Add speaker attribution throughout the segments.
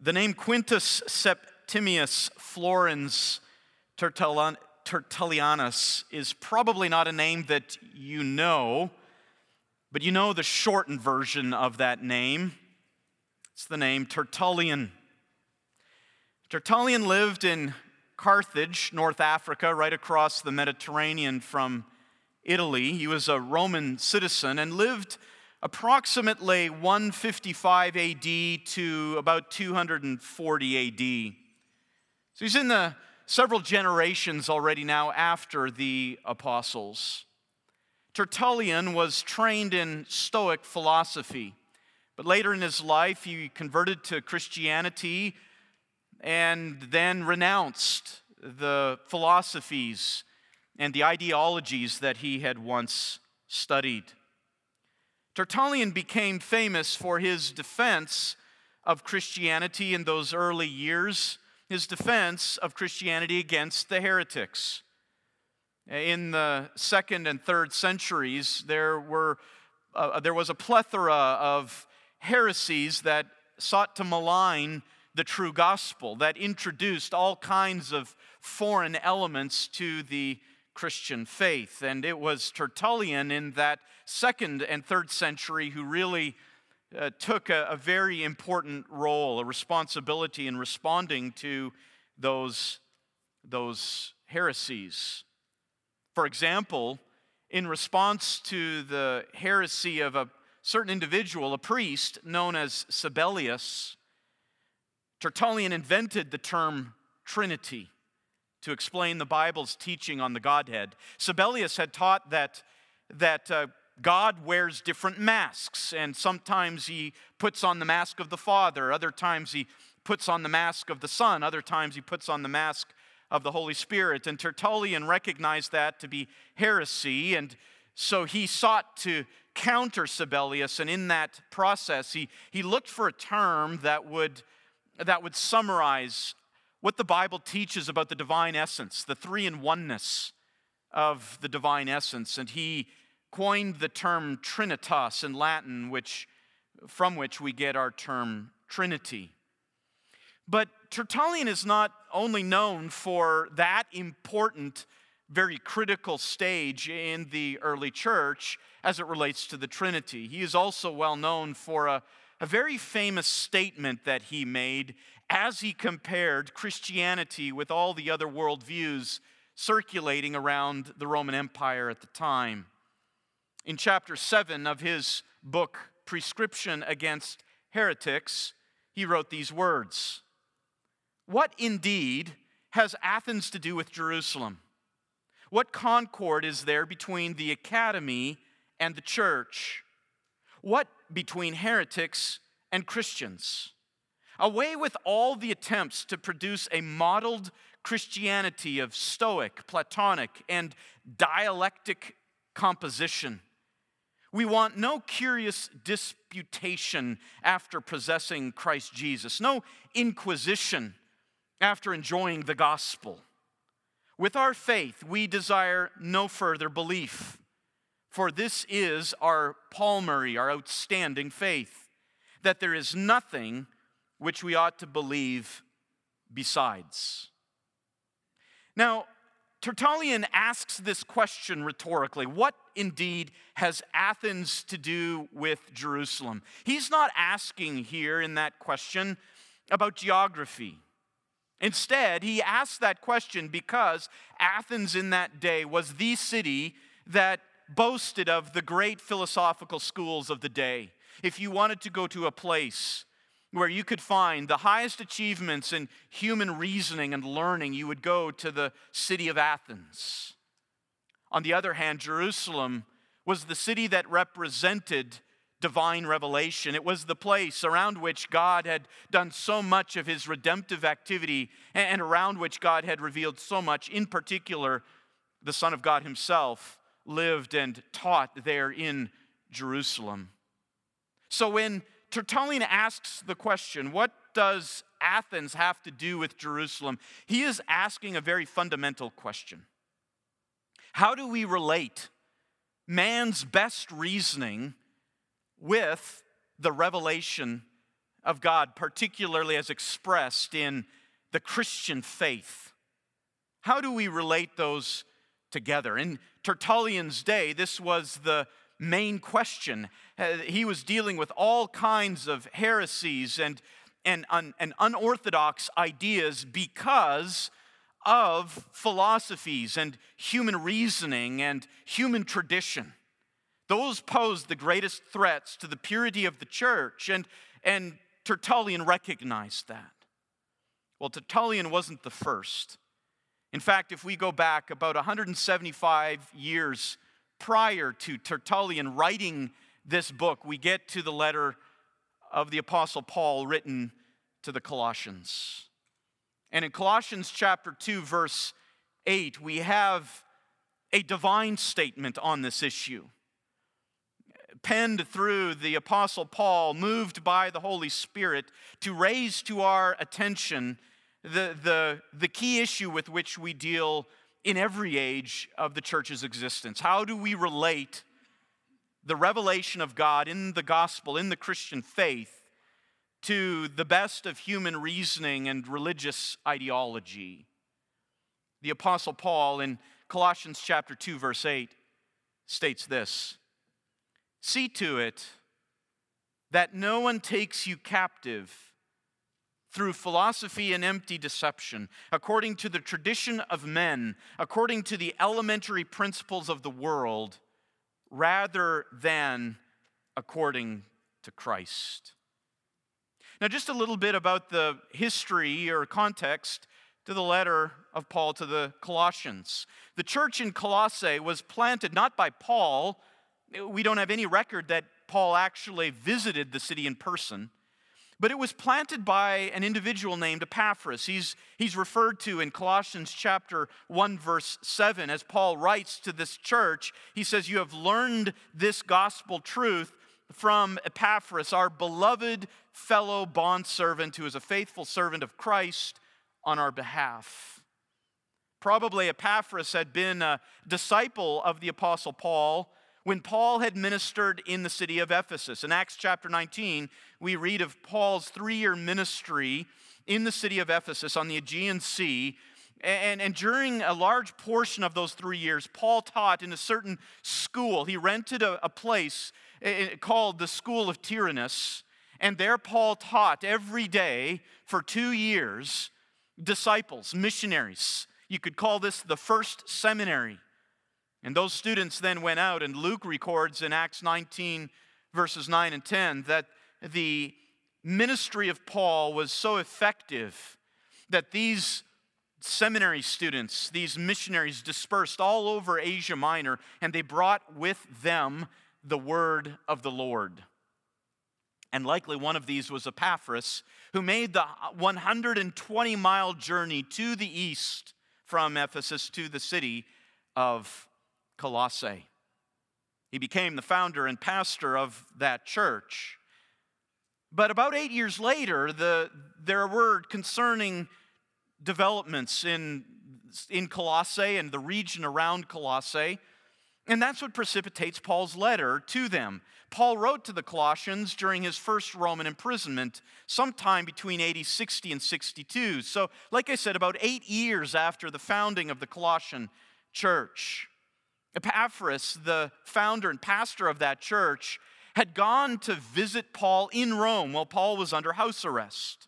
Speaker 1: The name Quintus Septimius Florens Tertullianus is probably not a name that you know, but you know the shortened version of that name. It's the name Tertullian. Tertullian lived in Carthage, North Africa, right across the Mediterranean from Italy. He was a Roman citizen and lived approximately 155 AD to about 240 AD. So he's in the several generations already now after the apostles. Tertullian was trained in Stoic philosophy, but later in his life he converted to Christianity and then renounced the philosophies and the ideologies that he had once studied. Tertullian became famous for his defense of Christianity in those early years, his defense of Christianity against the heretics. In the second and third centuries, there, were, uh, there was a plethora of heresies that sought to malign the true gospel, that introduced all kinds of foreign elements to the Christian faith. And it was Tertullian in that second and third century who really uh, took a, a very important role, a responsibility in responding to those, those heresies. For example, in response to the heresy of a certain individual, a priest known as Sabellius, Tertullian invented the term Trinity to explain the Bible's teaching on the Godhead. Sabellius had taught that, that uh, God wears different masks, and sometimes he puts on the mask of the Father, other times he puts on the mask of the Son, other times he puts on the mask of the Holy Spirit. And Tertullian recognized that to be heresy, and so he sought to counter Sabellius, and in that process, he, he looked for a term that would, that would summarize what the Bible teaches about the divine essence, the three in oneness of the divine essence. And he coined the term trinitas in Latin, which, from which we get our term Trinity. But Tertullian is not only known for that important, very critical stage in the early church as it relates to the Trinity. He is also well known for a, a very famous statement that he made as he compared Christianity with all the other worldviews circulating around the Roman Empire at the time. In chapter 7 of his book, Prescription Against Heretics, he wrote these words What indeed has Athens to do with Jerusalem? What concord is there between the academy and the church? What between heretics and Christians? Away with all the attempts to produce a modeled Christianity of Stoic, Platonic, and dialectic composition. We want no curious disputation after possessing Christ Jesus, no inquisition after enjoying the gospel. With our faith, we desire no further belief, for this is our palmary, our outstanding faith, that there is nothing which we ought to believe besides. Now, Tertullian asks this question rhetorically What indeed has Athens to do with Jerusalem? He's not asking here in that question about geography. Instead, he asks that question because Athens in that day was the city that boasted of the great philosophical schools of the day. If you wanted to go to a place where you could find the highest achievements in human reasoning and learning, you would go to the city of Athens. On the other hand, Jerusalem was the city that represented divine revelation. It was the place around which God had done so much of his redemptive activity and around which God had revealed so much. In particular, the Son of God himself lived and taught there in Jerusalem. So when Tertullian asks the question what does Athens have to do with Jerusalem? He is asking a very fundamental question. How do we relate man's best reasoning with the revelation of God, particularly as expressed in the Christian faith. How do we relate those together? In Tertullian's day, this was the main question. Uh, he was dealing with all kinds of heresies and, and, and unorthodox ideas because of philosophies and human reasoning and human tradition. Those posed the greatest threats to the purity of the church, and, and Tertullian recognized that. Well, Tertullian wasn't the first. In fact, if we go back about 175 years prior to Tertullian writing this book, we get to the letter of the Apostle Paul written to the Colossians. And in Colossians chapter 2, verse 8, we have a divine statement on this issue. Penned through the Apostle Paul, moved by the Holy Spirit to raise to our attention the, the, the key issue with which we deal in every age of the church's existence. How do we relate the revelation of God in the gospel, in the Christian faith, to the best of human reasoning and religious ideology. The Apostle Paul in Colossians chapter 2, verse 8 states this See to it that no one takes you captive through philosophy and empty deception, according to the tradition of men, according to the elementary principles of the world, rather than according to Christ. Now, just a little bit about the history or context to the letter of Paul to the Colossians. The church in Colossae was planted not by Paul, we don't have any record that Paul actually visited the city in person. But it was planted by an individual named Epaphras. He's, he's referred to in Colossians chapter 1, verse 7, as Paul writes to this church. He says, You have learned this gospel truth from Epaphras, our beloved fellow bondservant who is a faithful servant of Christ on our behalf. Probably Epaphras had been a disciple of the Apostle Paul when Paul had ministered in the city of Ephesus. In Acts chapter 19, we read of Paul's three year ministry in the city of Ephesus on the Aegean Sea. And, and during a large portion of those three years, Paul taught in a certain school. He rented a, a place eh, eh, called the School of Tyrannus. And there, Paul taught every day for two years disciples, missionaries. You could call this the first seminary. And those students then went out, and Luke records in Acts 19, verses 9 and 10, that the ministry of Paul was so effective that these seminary students, these missionaries, dispersed all over Asia Minor, and they brought with them the word of the Lord. And likely one of these was Epaphras, who made the 120 mile journey to the east from Ephesus to the city of Colossae. He became the founder and pastor of that church. But about eight years later, the, there were concerning developments in, in Colossae and the region around Colossae. And that's what precipitates Paul's letter to them. Paul wrote to the Colossians during his first Roman imprisonment, sometime between AD 60 and 62. So, like I said, about eight years after the founding of the Colossian church. Epaphras, the founder and pastor of that church, had gone to visit Paul in Rome while Paul was under house arrest.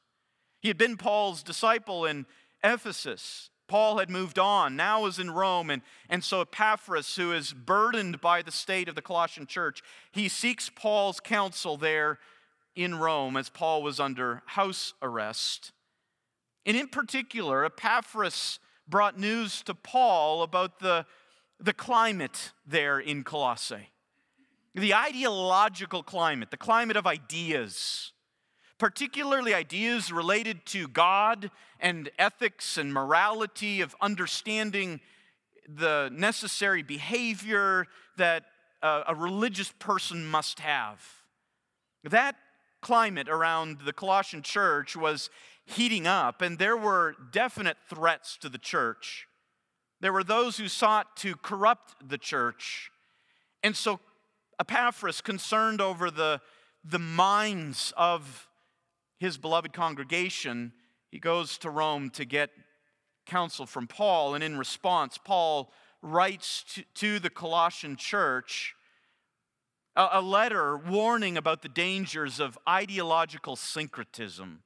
Speaker 1: He had been Paul's disciple in Ephesus. Paul had moved on, now was in Rome, and, and so Epaphras, who is burdened by the state of the Colossian church, he seeks Paul's counsel there in Rome as Paul was under house arrest. And in particular, Epaphras brought news to Paul about the, the climate there in Colossae, the ideological climate, the climate of ideas particularly ideas related to God and ethics and morality, of understanding the necessary behavior that uh, a religious person must have. That climate around the Colossian church was heating up, and there were definite threats to the church. There were those who sought to corrupt the church. And so Epaphras, concerned over the, the minds of his beloved congregation, he goes to Rome to get counsel from Paul. And in response, Paul writes to, to the Colossian church a, a letter warning about the dangers of ideological syncretism,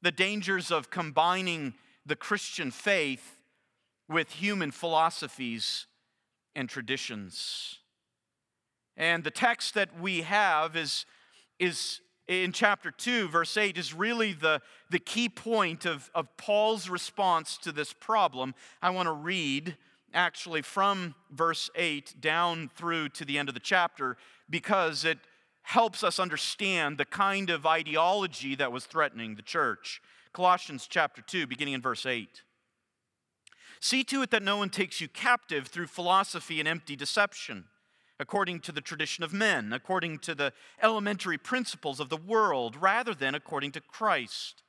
Speaker 1: the dangers of combining the Christian faith with human philosophies and traditions. And the text that we have is, is in chapter 2, verse 8, is really the, the key point of, of Paul's response to this problem. I want to read actually from verse 8 down through to the end of the chapter because it helps us understand the kind of ideology that was threatening the church. Colossians chapter 2, beginning in verse 8. See to it that no one takes you captive through philosophy and empty deception, according to the tradition of men, according to the elementary principles of the world, rather than according to Christ.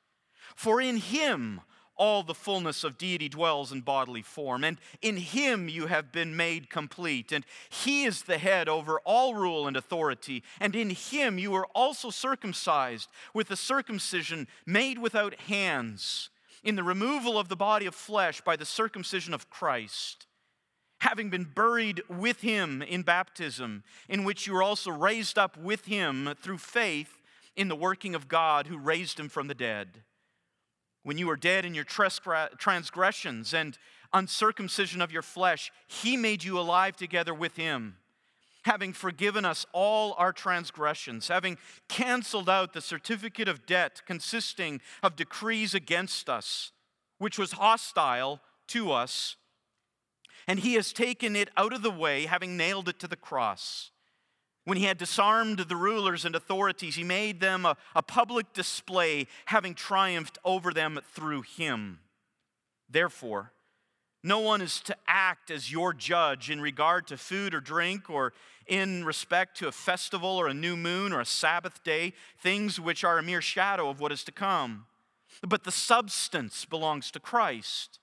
Speaker 1: For in him all the fullness of deity dwells in bodily form, and in him you have been made complete. And he is the head over all rule and authority, and in him you are also circumcised with a circumcision made without hands, in the removal of the body of flesh by the circumcision of Christ. Having been buried with him in baptism, in which you were also raised up with him through faith in the working of God who raised him from the dead when you were dead in your transgressions and uncircumcision of your flesh, he made you alive together with him, having forgiven us all our transgressions, having canceled out the certificate of debt consisting of decrees against us, which was hostile to us. And he has taken it out of the way, having nailed it to the cross. When he had disarmed the rulers and authorities, he made them a, a, public display, having triumphed over them through him. Therefore, no one is to act as your judge in regard to food or drink, or in respect to a festival or a new moon or a Sabbath day, things which are a mere shadow of what is to come. But the substance belongs to Christ.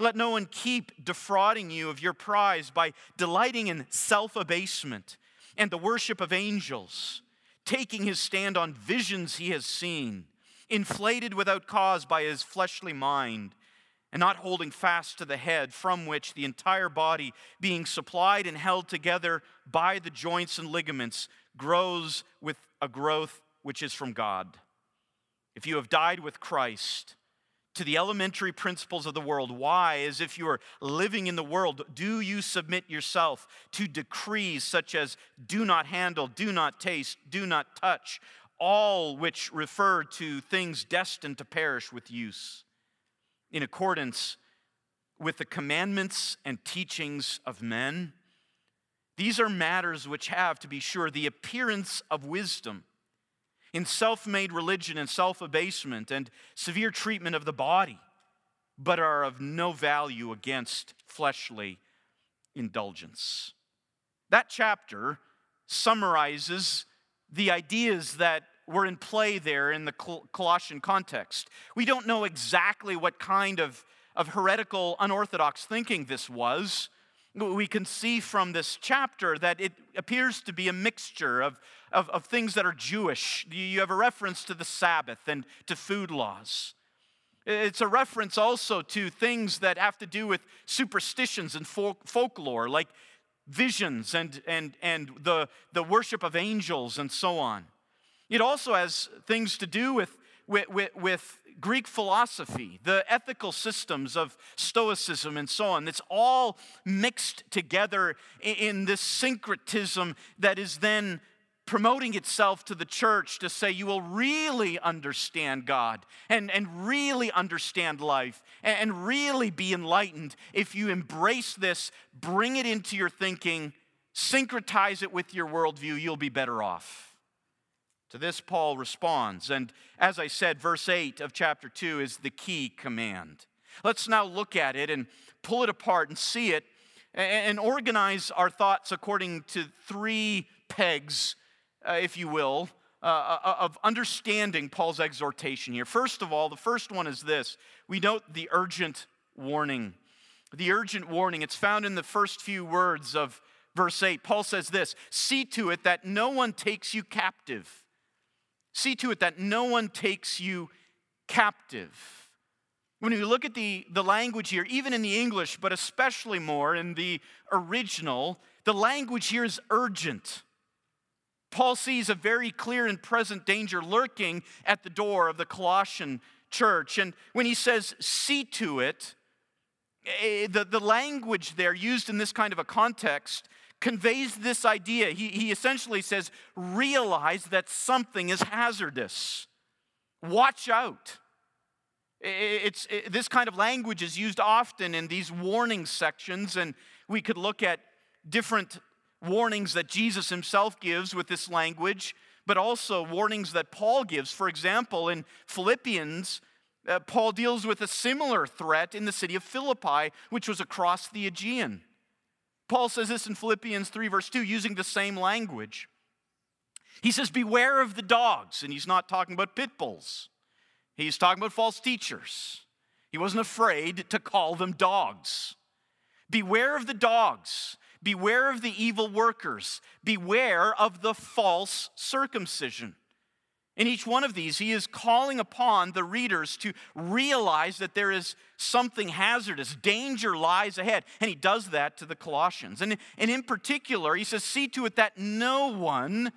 Speaker 1: Let no one keep defrauding you of your prize by delighting in self abasement and the worship of angels, taking his stand on visions he has seen, inflated without cause by his fleshly mind, and not holding fast to the head, from which the entire body, being supplied and held together by the joints and ligaments, grows with a growth which is from God. If you have died with Christ, to the elementary principles of the world. Why? As if you are living in the world, do you submit yourself to decrees such as do not handle, do not taste, do not touch, all which refer to things destined to perish with use, in accordance with the commandments and teachings of men? These are matters which have, to be sure, the appearance of wisdom in self made religion and self abasement and severe treatment of the body, but are of no value against fleshly indulgence. That chapter summarizes the ideas that were in play there in the Colossian context. We don't know exactly what kind of, of heretical, unorthodox thinking this was we can see from this chapter that it appears to be a mixture of, of, of, things that are Jewish. You have a reference to the Sabbath and to food laws. It's a reference also to things that have to do with superstitions and folk, folklore, like visions and, and, and the, the worship of angels and so on. It also has things to do with, with, with, with Greek philosophy, the ethical systems of Stoicism, and so on. It's all mixed together in this syncretism that is then promoting itself to the church to say you will really understand God and, and really understand life and, and really be enlightened if you embrace this, bring it into your thinking, syncretize it with your worldview, you'll be better off. To this, Paul responds. And as I said, verse 8 of chapter 2 is the key command. Let's now look at it and pull it apart and see it and organize our thoughts according to three pegs, uh, if you will, uh, uh, of understanding Paul's exhortation here. First of all, the first one is this we note the urgent warning. The urgent warning, it's found in the first few words of verse 8. Paul says this See to it that no one takes you captive See to it that no one takes you captive. When you look at the, the language here, even in the English, but especially more in the original, the language here is urgent. Paul sees a very clear and present danger lurking at the door of the Colossian church. And when he says, see to it, eh, the, the language there used in this kind of a context conveys this idea. He, he essentially says, realize that something is hazardous. Watch out. It's, it, this kind of language is used often in these warning sections, and we could look at different warnings that Jesus himself gives with this language, but also warnings that Paul gives. For example, in Philippians, uh, Paul deals with a similar threat in the city of Philippi, which was across the Aegean. Paul says this in Philippians 3, verse 2, using the same language. He says, Beware of the dogs, and he's not talking about pit bulls, he's talking about false teachers. He wasn't afraid to call them dogs. Beware of the dogs. Beware of the evil workers. Beware of the false circumcision. In each one of these, he is calling upon the readers to realize that there is something hazardous, danger lies ahead. And he does that to the Colossians. And, and in particular, he says, See to it that no one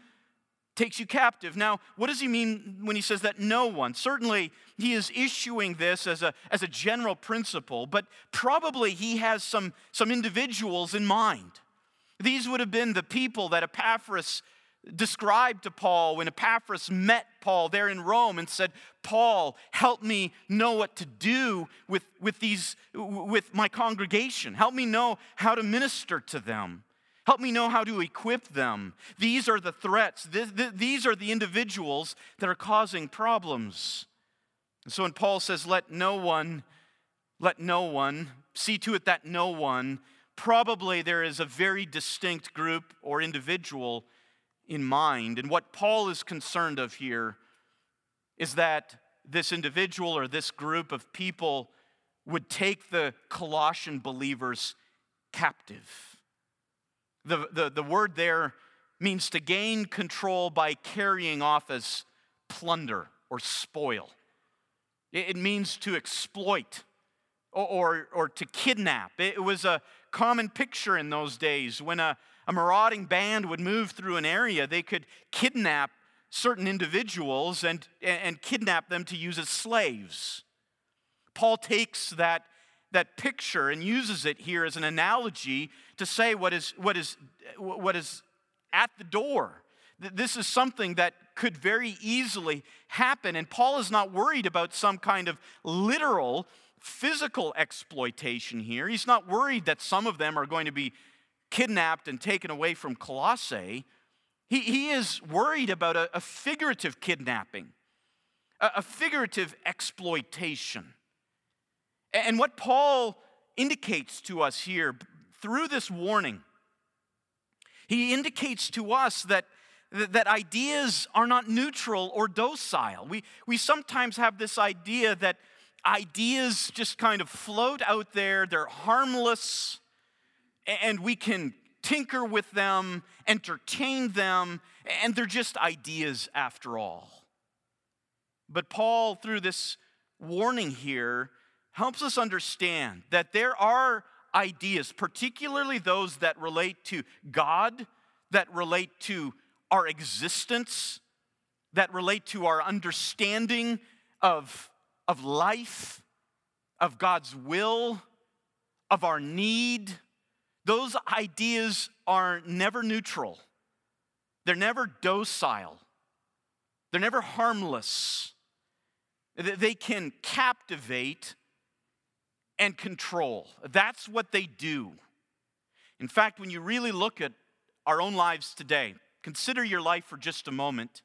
Speaker 1: takes you captive. Now, what does he mean when he says that no one? Certainly, he is issuing this as a, as a general principle, but probably he has some, some individuals in mind. These would have been the people that Epaphras described to Paul when Epaphras met Paul there in Rome and said, Paul, help me know what to do with, with, these, with my congregation. Help me know how to minister to them. Help me know how to equip them. These are the threats. These are the individuals that are causing problems. And so when Paul says, let no one, let no one, see to it that no one, probably there is a very distinct group or individual in mind. And what Paul is concerned of here is that this individual or this group of people would take the Colossian believers captive. The, the, the word there means to gain control by carrying off as plunder or spoil. It, means to exploit or, or, or, to kidnap. It was a common picture in those days. When a, a marauding band would move through an area, they could kidnap certain individuals and, and kidnap them to use as slaves. Paul takes that that picture and uses it here as an analogy to say what is, what is, what is at the door. This is something that could very easily happen. And Paul is not worried about some kind of literal physical exploitation here. He's not worried that some of them are going to be kidnapped and taken away from Colossae. He, he is worried about a, a figurative kidnapping, a, a figurative exploitation. And what Paul indicates to us here through this warning, he indicates to us that, that ideas are not neutral or docile. We, we sometimes have this idea that ideas just kind of float out there, they're harmless, and we can tinker with them, entertain them, and they're just ideas after all. But Paul, through this warning here, helps us understand that there are ideas, particularly those that relate to God, that relate to our existence, that relate to our understanding of, of life, of God's will, of our need. Those ideas are never neutral, they're never docile, they're never harmless. They can captivate and control. That's what they do. In fact, when you really look at our own lives today, consider your life for just a moment.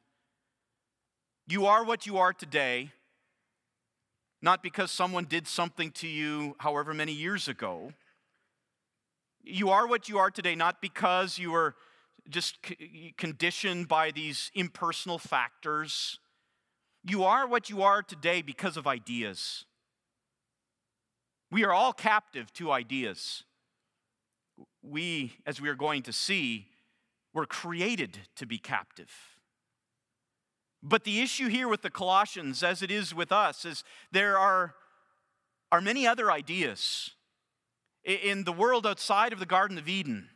Speaker 1: You are what you are today, not because someone did something to you however many years ago. You are what you are today, not because you were just conditioned by these impersonal factors. You are what you are today because of ideas. We are all captive to ideas. We, as we are going to see, were created to be captive. But the issue here with the Colossians, as it is with us, is there are, are many other ideas in the world outside of the Garden of Eden.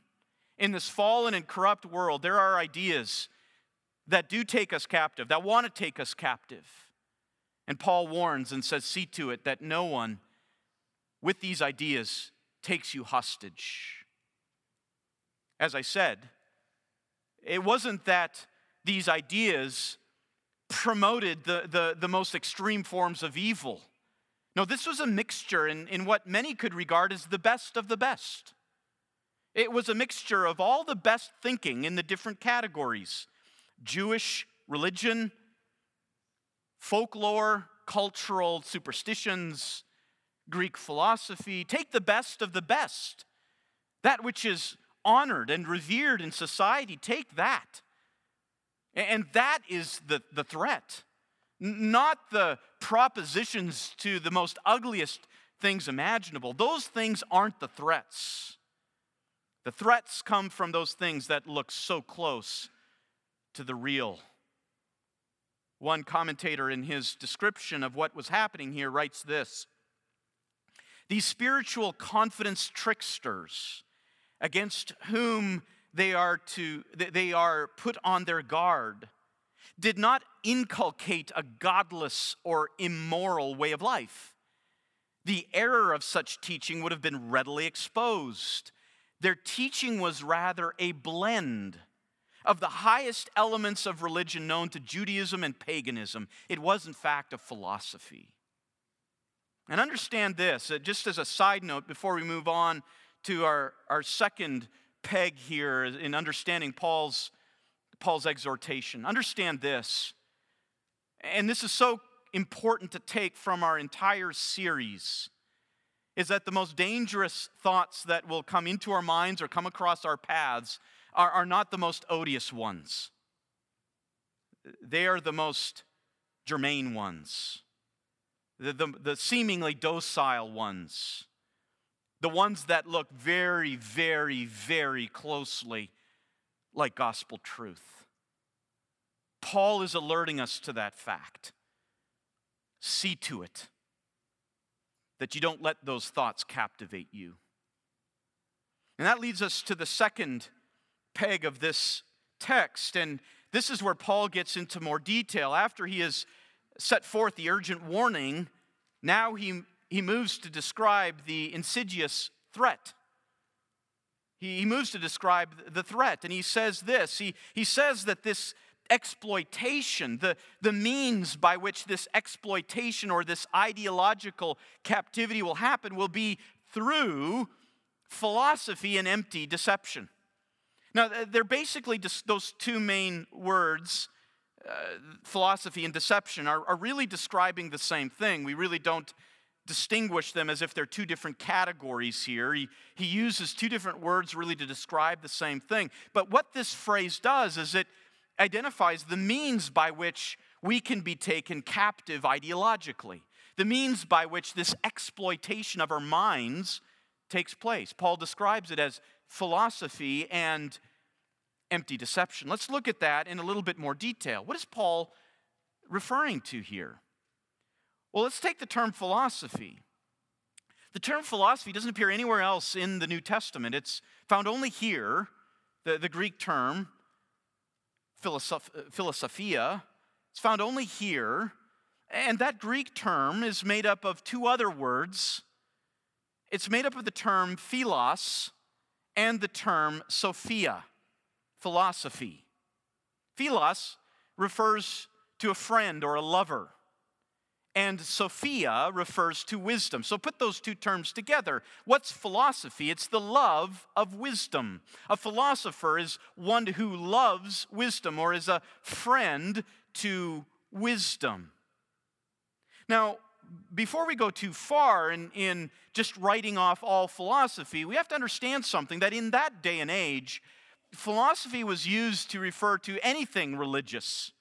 Speaker 1: In this fallen and corrupt world, there are ideas that do take us captive, that want to take us captive. And Paul warns and says, See to it that no one with these ideas takes you hostage. As I said, it wasn't that these ideas promoted the, the, the most extreme forms of evil. No, this was a mixture in, in what many could regard as the best of the best. It was a mixture of all the best thinking in the different categories Jewish religion, folklore, cultural superstitions, Greek philosophy. Take the best of the best, that which is honored and revered in society, take that. And that is the, the threat, not the propositions to the most ugliest things imaginable. Those things aren't the threats. The threats come from those things that look so close to the real. One commentator, in his description of what was happening here, writes this These spiritual confidence tricksters, against whom they are, to, they are put on their guard, did not inculcate a godless or immoral way of life. The error of such teaching would have been readily exposed. Their teaching was rather a blend of the highest elements of religion known to Judaism and paganism. It was, in fact, a philosophy. And understand this, uh, just as a side note before we move on to our, our second peg here in understanding Paul's, Paul's exhortation. Understand this, and this is so important to take from our entire series is that the most dangerous thoughts that will come into our minds or come across our paths are, are not the most odious ones. They are the most germane ones, the, the, the seemingly docile ones, the ones that look very, very, very closely like gospel truth. Paul is alerting us to that fact. See to it that you don't let those thoughts captivate you. And that leads us to the second peg of this text. And this is where Paul gets into more detail. After he has set forth the urgent warning, now he, he moves to describe the insidious threat. He, moves to describe the threat, and he says this he, he says that this exploitation, the, the means by which this exploitation or this ideological captivity will happen, will be through philosophy and empty deception. Now, they're basically just those two main words, uh, philosophy and deception, are, are really describing the same thing. We really don't distinguish them as if they're two different categories here. He, he uses two different words really to describe the same thing. But what this phrase does is it identifies the means by which we can be taken captive ideologically, the means by which this exploitation of our minds takes place. Paul describes it as philosophy and empty deception. Let's look at that in a little bit more detail. What is Paul referring to here? Well, let's take the term philosophy. The term philosophy doesn't appear anywhere else in the New Testament. It's found only here, the, the Greek term, philosoph- philosophia. It's found only here. And that Greek term is made up of two other words. It's made up of the term philos and the term Sophia, philosophy. Philos refers to a friend or a lover, and Sophia refers to wisdom. So put those two terms together. What's philosophy? It's the love of wisdom. A philosopher is one who loves wisdom or is a friend to wisdom. Now, before we go too far in, in just writing off all philosophy, we have to understand something that in that day and age, philosophy was used to refer to anything religious.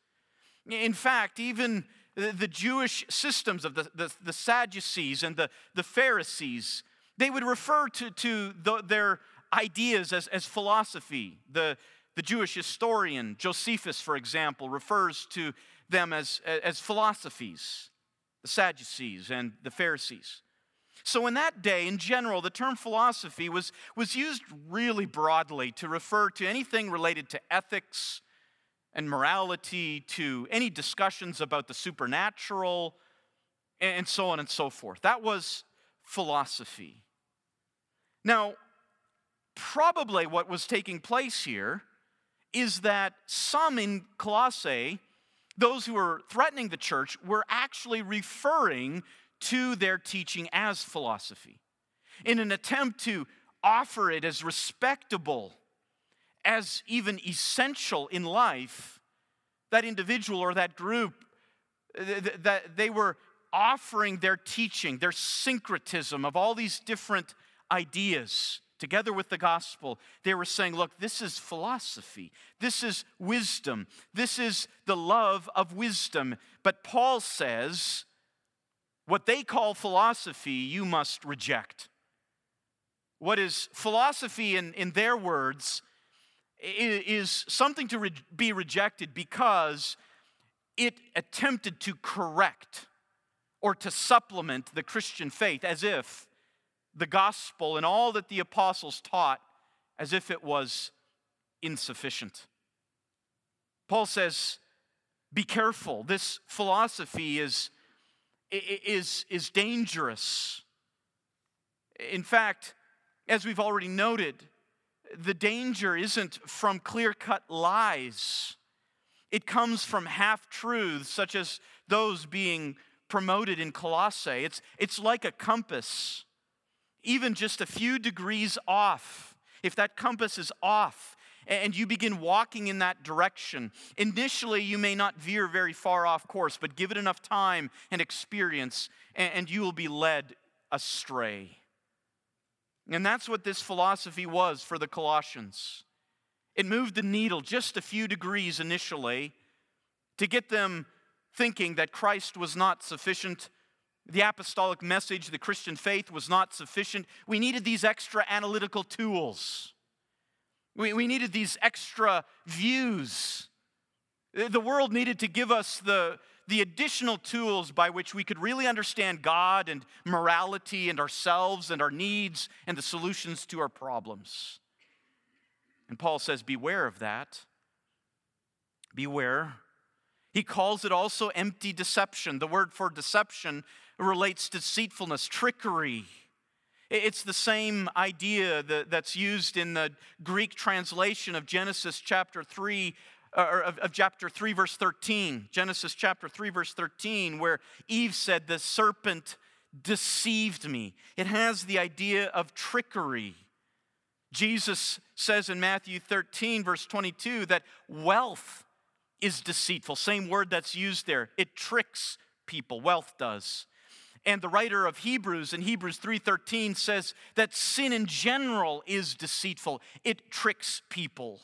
Speaker 1: In fact, even the Jewish systems of the, the, the Sadducees and the, the Pharisees, they would refer to, to the, their ideas as, as philosophy. The, the Jewish historian Josephus, for example, refers to them as, as philosophies, the Sadducees and the Pharisees. So, in that day, in general, the term philosophy was, was used really broadly to refer to anything related to ethics and morality, to any discussions about the supernatural, and so on and so forth. That was philosophy. Now, probably what was taking place here is that some in Colossae, those who were threatening the church, were actually referring to their teaching as philosophy in an attempt to offer it as respectable, as even essential in life. That individual or that group, that they were offering their teaching, their syncretism of all these different ideas together with the gospel, they were saying, look, this is philosophy. This is wisdom. This is the love of wisdom. But Paul says, what they call philosophy, you must reject. What is philosophy, in, in their words, is something to re- be rejected because it attempted to correct or to supplement the Christian faith as if the gospel and all that the apostles taught as if it was insufficient. Paul says, Be careful. This philosophy is, is, is dangerous. In fact, as we've already noted, the danger isn't from clear cut lies. It comes from half truths, such as those being promoted in Colossae. It's, it's like a compass even just a few degrees off, if that compass is off and you begin walking in that direction, initially you may not veer very far off course, but give it enough time and experience, and you will be led astray. And that's what this philosophy was for the Colossians. It moved the needle just a few degrees initially to get them thinking that Christ was not sufficient the apostolic message, the Christian faith was not sufficient. We needed these extra analytical tools. We, we needed these extra views. The world needed to give us the, the additional tools by which we could really understand God and morality and ourselves and our needs and the solutions to our problems. And Paul says, Beware of that. Beware. He calls it also empty deception. The word for deception relates to deceitfulness, trickery. It's the same idea that's used in the Greek translation of Genesis chapter 3, Uh, or of, of chapter 3, verse 13. Genesis chapter 3, verse 13, where Eve said, The serpent deceived me. It has the idea of trickery. Jesus says in Matthew 13, verse 22, that wealth is deceitful. Same word that's used there. It tricks people, wealth does. And the writer of Hebrews in Hebrews 3:13 says that sin in general is deceitful. It tricks people.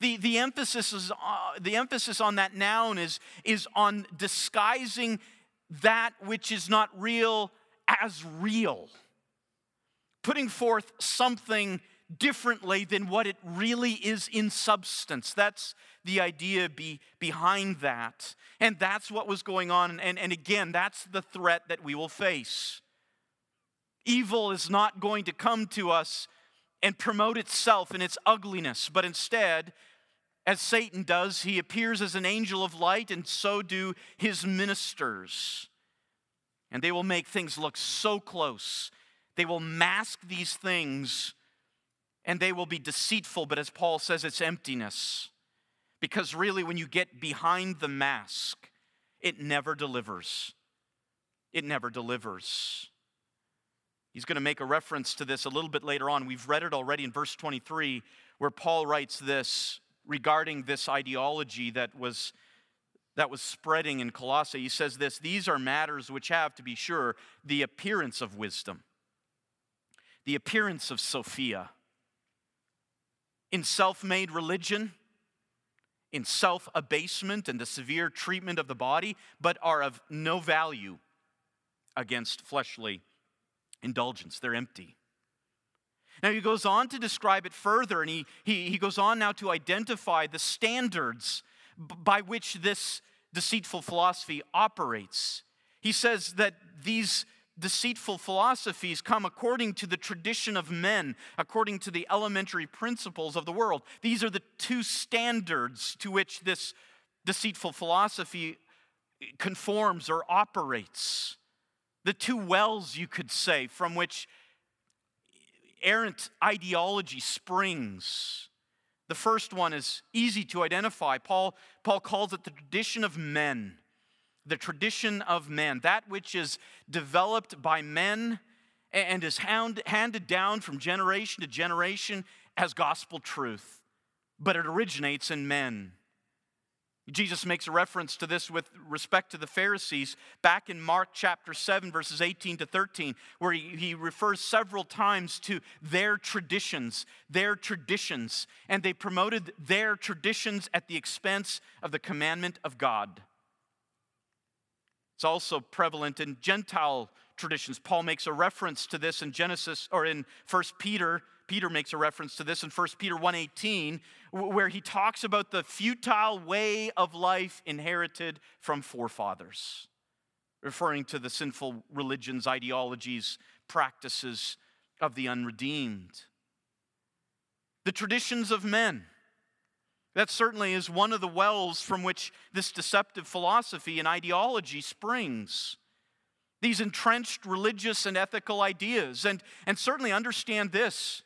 Speaker 1: The, the, emphasis is, uh, the emphasis on that noun is, is on disguising that which is not real as real, putting forth something differently than what it really is in substance. That's the idea be, behind that. And that's what was going on. And, and again, that's the threat that we will face. Evil is not going to come to us and promote itself in its ugliness, but instead, as Satan does, he appears as an angel of light, and so do his ministers. And they will make things look so close. They will mask these things and they will be deceitful, but as Paul says, it's emptiness. Because really, when you get behind the mask, it never delivers. It never delivers. He's going to make a reference to this a little bit later on. We've read it already in verse 23, where Paul writes this regarding this ideology that was, that was spreading in Colossae. He says this These are matters which have, to be sure, the appearance of wisdom, the appearance of Sophia in self made religion, in self abasement and the severe treatment of the body, but are of no value against fleshly indulgence. They're empty. Now, he goes on to describe it further, and he, he, he goes on now to identify the standards by which this, deceitful philosophy operates. He says that these deceitful philosophies come according to the tradition of men, according to the elementary principles of the world. These are the two standards to which this deceitful philosophy conforms or operates. The two wells, you could say, from which errant ideology springs. The first one is easy to identify. Paul, Paul calls it the tradition of men. The tradition of men, that which is developed by men and is hound, handed down from generation to generation as gospel truth, but it originates in men. Jesus makes a reference to this with respect to the Pharisees back in Mark chapter 7, verses 18 to 13, where he, he refers several times to their traditions, their traditions, and they promoted their traditions at the expense of the commandment of God. It's also prevalent in Gentile traditions. Paul makes a reference to this in Genesis or in 1 Peter Peter makes a reference to this in 1 Peter 1:18 where he talks about the futile way of life inherited from forefathers referring to the sinful religions, ideologies, practices of the unredeemed. The traditions of men. That certainly is one of the wells from which this deceptive philosophy and ideology springs these entrenched religious and ethical ideas. And, and certainly understand this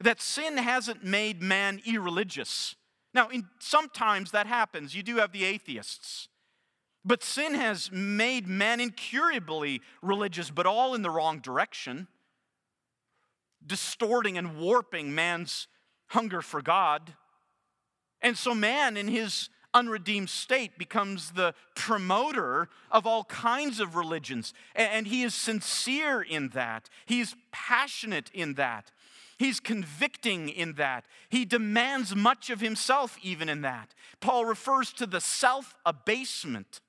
Speaker 1: that sin hasn't made man irreligious. Now, in, sometimes that happens. You do have the atheists. But sin has made man incurably religious, but all in the wrong direction, distorting and warping man's hunger for God. And so, man, in his unredeemed state, becomes the promoter of all kinds of religions. And he is sincere in that, he's passionate in that. He's convicting in that. He demands much of himself, even in that. Paul refers to the self abasement,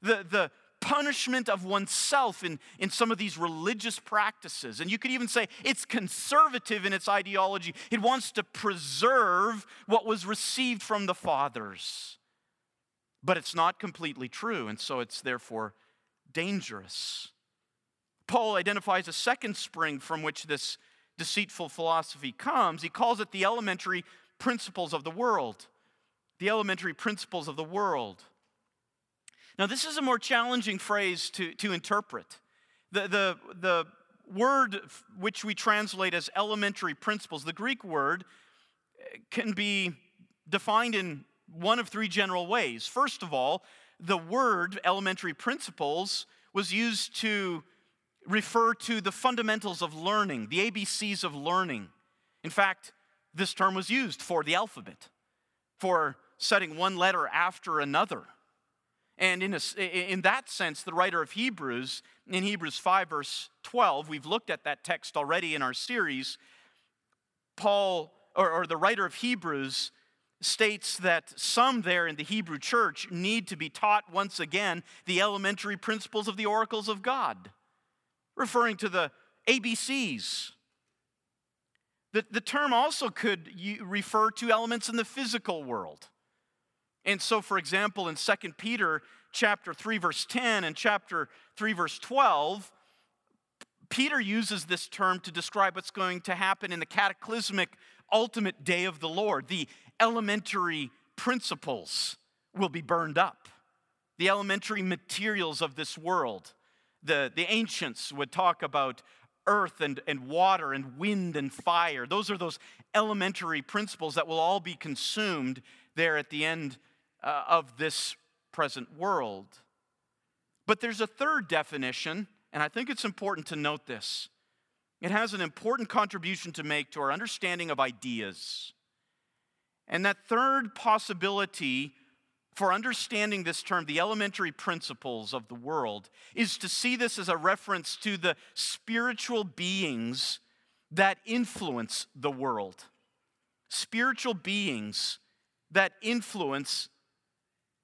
Speaker 1: the, the punishment of oneself in, in some of these religious practices. And you could even say it's conservative in its ideology. It wants to preserve what was received from the fathers. But it's not completely true, and so it's therefore dangerous. Paul identifies a second spring from which this deceitful philosophy comes, he calls it the elementary principles of the world. The elementary principles of the world. Now, this is a more challenging phrase to, to interpret. The, the, the word which we translate as elementary principles, the Greek word, eh, can be defined in one of three general ways. First of all, the word elementary principles was used to refer to the fundamentals of learning, the ABCs of learning. In fact, this term was used for the alphabet, for setting one letter after another. And in, a, in that sense, the writer of Hebrews, in Hebrews 5, verse 12, we've looked at that text already in our series. Paul, or, or the writer of Hebrews, states that some there in the Hebrew church need to be taught once again the elementary principles of the oracles of God referring to the ABCs. The, the term also could refer to elements in the physical world. And so, for example, in 2 Peter chapter 3, verse 10 and chapter 3, verse 12, Peter uses this term to describe what's going to happen in the cataclysmic ultimate day of the Lord. The elementary principles will be burned up, the elementary materials of this world the, the ancients would talk about earth and, and water and wind and fire. Those are those elementary principles that will all be consumed there at the end uh, of this present world. But there's a third definition, and I think it's important to note this. It has an important contribution to make to our understanding of ideas. And that third possibility for understanding this term, the elementary principles of the world, is to see this as a reference to the spiritual beings that influence the world. Spiritual beings that influence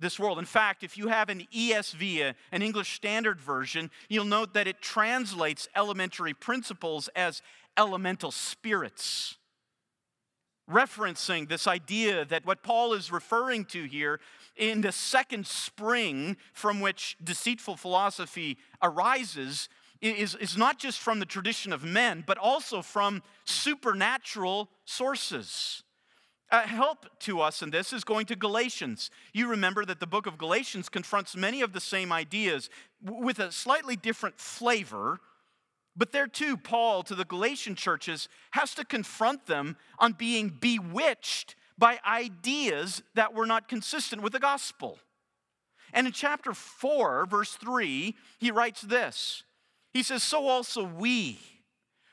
Speaker 1: this world. In fact, if you have an ESV, an English Standard Version, you'll note that it translates elementary principles as elemental spirits referencing this idea that what Paul is referring to here in the second spring from which deceitful philosophy arises is, is not just from the tradition of men, but also from supernatural sources. A help to us in this is going to Galatians. You remember that the book of Galatians confronts many of the same ideas with a slightly different flavor. But there too, Paul to the Galatian churches has to confront them on being bewitched by ideas that were not consistent with the gospel. And in chapter 4, verse 3, he writes this He says, So also we,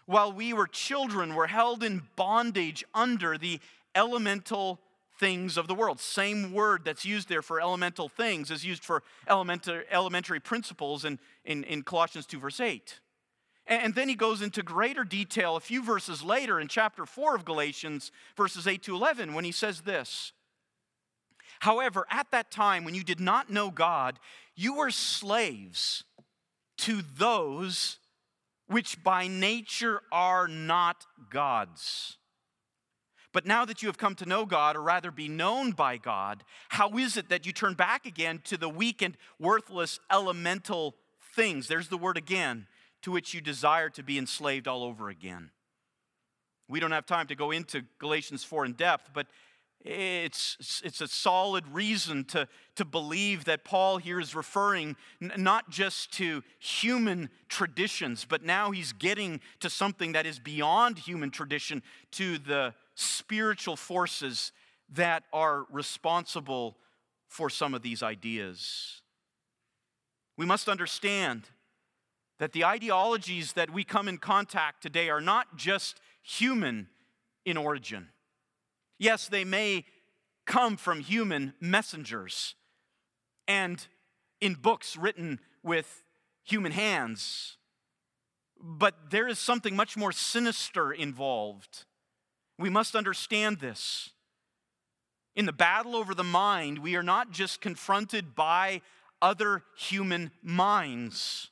Speaker 1: while we were children, were held in bondage under the elemental things of the world. Same word that's used there for elemental things is used for elementary, elementary principles in, in, in Colossians 2, verse 8. And then he goes into greater detail a few verses later in chapter 4 of Galatians, verses 8 to 11, when he says this However, at that time when you did not know God, you were slaves to those which by nature are not God's. But now that you have come to know God, or rather be known by God, how is it that you turn back again to the weak and worthless elemental things? There's the word again, to which you desire to be enslaved all over again. We don't have time to go into Galatians 4 in depth, but it's, it's a solid reason to, to believe that Paul here is referring not just to human traditions, but now he's getting to something that is beyond human tradition, to the spiritual forces that are responsible for some of these ideas. We must understand that the ideologies that we come in contact today are not just human in origin. Yes, they may come from human messengers and in books written with human hands, but there is something much more sinister involved. We must understand this. In the battle over the mind, we are not just confronted by other human minds.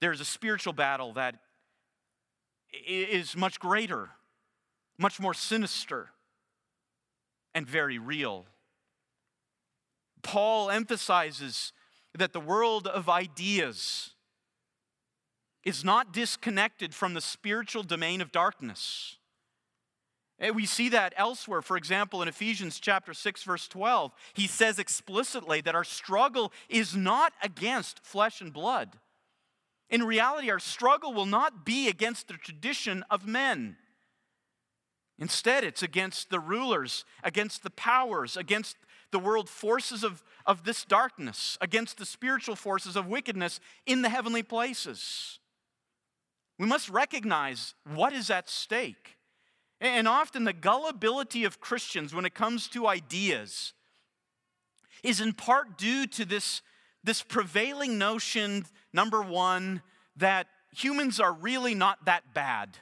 Speaker 1: There's a spiritual battle that is much greater, much more sinister, and very real. Paul emphasizes that the world of ideas is not disconnected from the spiritual domain of darkness. We see that elsewhere. For example, in Ephesians chapter 6 verse 12, he says explicitly that our struggle is not against flesh and blood. In reality, our struggle will not be against the tradition of men. Instead, it's against the rulers, against the powers, against the world forces of, of this darkness, against the spiritual forces of wickedness in the heavenly places. We must recognize what is at stake. And often the gullibility of Christians when it comes to ideas is in part due to this, this prevailing notion, number one, that humans are really not that bad,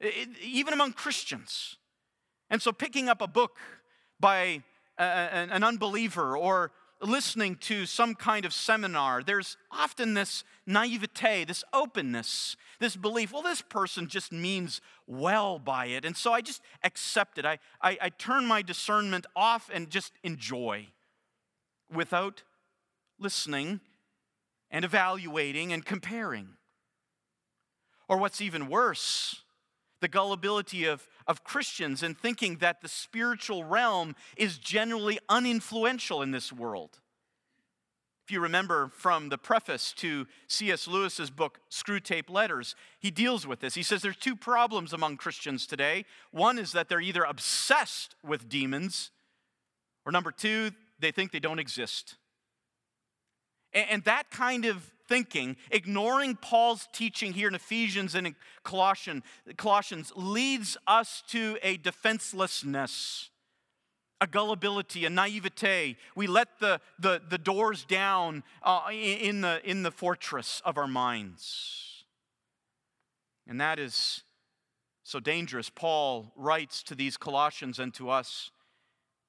Speaker 1: it, even among Christians. And so picking up a book by a, an unbeliever or listening to some kind of seminar, there's often this naivete, this openness, this belief, well, this person just means well by it. And so I just accept it. I, I, I turn my discernment off and just enjoy without listening and evaluating and comparing. Or what's even worse, the gullibility of, of Christians in thinking that the spiritual realm is generally uninfluential in this world. If you remember from the preface to C.S. Lewis's book, Screwtape Letters, he deals with this. He says there's two problems among Christians today. One is that they're either obsessed with demons, or number two, they think they don't exist. And that kind of thinking, ignoring Paul's teaching here in Ephesians and in Colossians, Colossians leads us to a defenselessness, a gullibility, a naivete. We let the, the, the doors down uh, in, the, in the fortress of our minds. And that is so dangerous. Paul writes to these Colossians and to us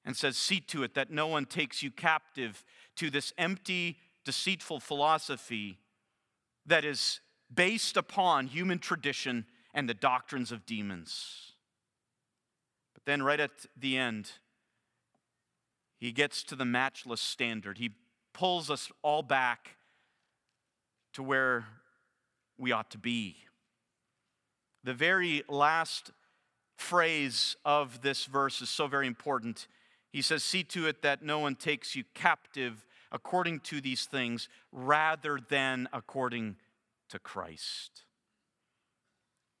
Speaker 1: and says, See to it that no one takes you captive to this empty deceitful philosophy that is based upon human tradition and the doctrines of demons. But then, right at the end, he gets to the matchless standard. He pulls us all back to where we ought to be. The very last phrase of this verse is so very important. He says, See to it that no one takes you captive according to these things rather than according to Christ.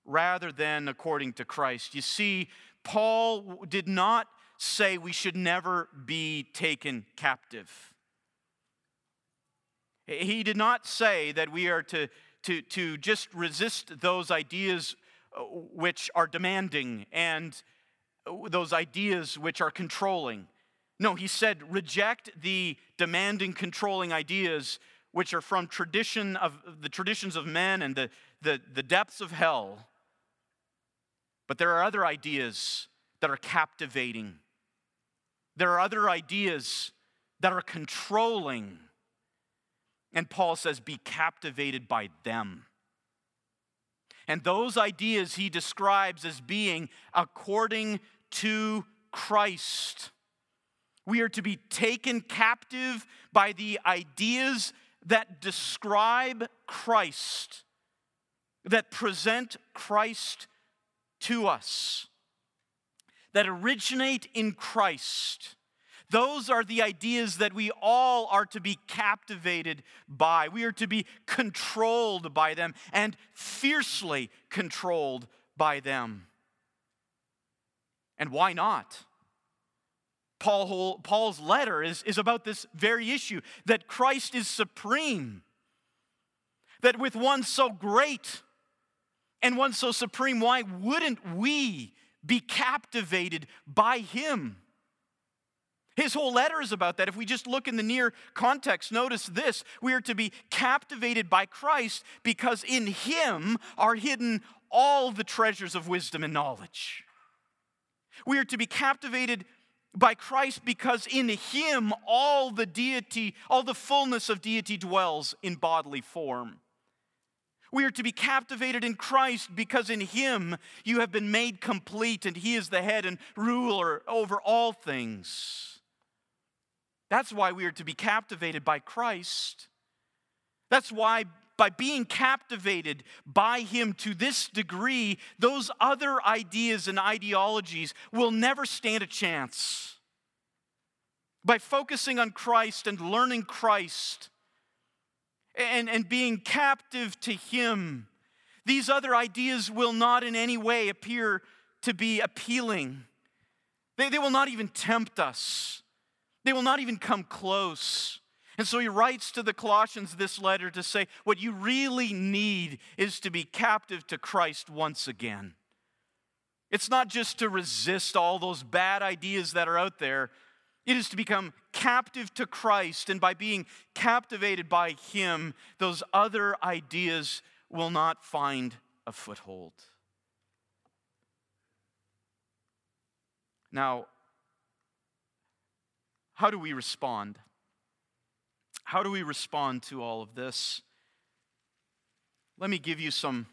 Speaker 1: Rather than according to Christ. You see, Paul did not say we should never be taken captive. He did not say that we are to, to, to just resist those ideas uh, which are demanding and uh, those ideas which are controlling. No, he said reject the demanding, controlling ideas which are from tradition of the traditions of men and the, the, the depths of hell. But there are other ideas that are captivating. There are other ideas that are controlling. And Paul says, be captivated by them. And those ideas he describes as being according to Christ. We are to be taken captive by the ideas that describe Christ, that present Christ to us, that originate in Christ. Those are the ideas that we all are to be captivated by. We are to be controlled by them and fiercely controlled by them. And why not? Paul, Paul's letter is, is about this very issue that Christ is supreme. That with one so great and one so supreme, why wouldn't we be captivated by him? His whole letter is about that. If we just look in the near context, notice this we are to be captivated by Christ because in Him are hidden all the treasures of wisdom and knowledge. We are to be captivated by Christ because in Him all the deity, all the fullness of deity dwells in bodily form. We are to be captivated in Christ because in Him you have been made complete and He is the head and ruler over all things. That's why we are to be captivated by Christ. That's why, by being captivated by Him to this degree, those other ideas and ideologies will never stand a chance. By focusing on Christ and learning Christ and, and being captive to Him, these other ideas will not in any way appear to be appealing. They, they will not even tempt us. They will not even come close. And so he writes to the Colossians this letter to say, what you really need is to be captive to Christ once again. It's not just to resist all those bad ideas that are out there, it is to become captive to Christ. And by being captivated by Him, those other ideas will not find a foothold. Now, how do we respond? How do we respond to all of this? Let me give you some,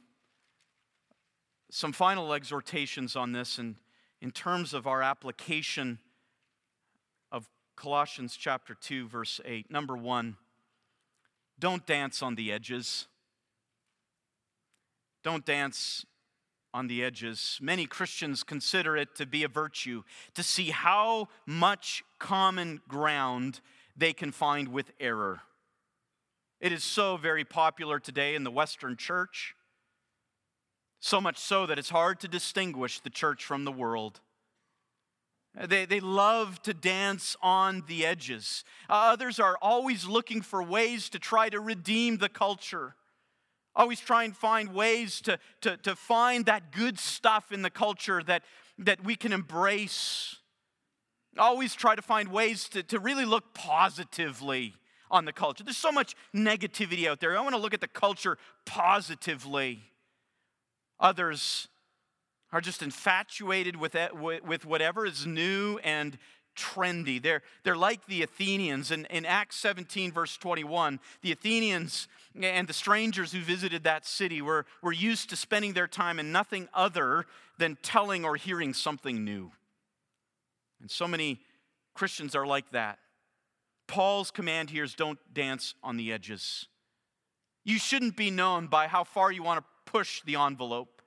Speaker 1: some final exhortations on this in, in terms of our application of Colossians chapter 2, verse 8. Number one, don't dance on the edges. Don't dance on the edges. Many Christians consider it to be a virtue to see how much common ground they can find with error. It is so very popular today in the Western church, so much so that it's hard to distinguish the church from the world. They, they love to dance on the edges. Uh, others are always looking for ways to try to redeem the culture. Always try and find ways to, to, to find that good stuff in the culture that, that we can embrace. Always try to find ways to, to really look positively on the culture. There's so much negativity out there. I want to look at the culture positively. Others are just infatuated with, with whatever is new and trendy. They're, they're like the Athenians. In, in Acts 17, verse 21, the Athenians and the strangers who visited that city were, were used to spending their time in nothing other than telling or hearing something new. And so many Christians are like that. Paul's command here is don't dance on the edges. You shouldn't be known by how far you want to push the envelope.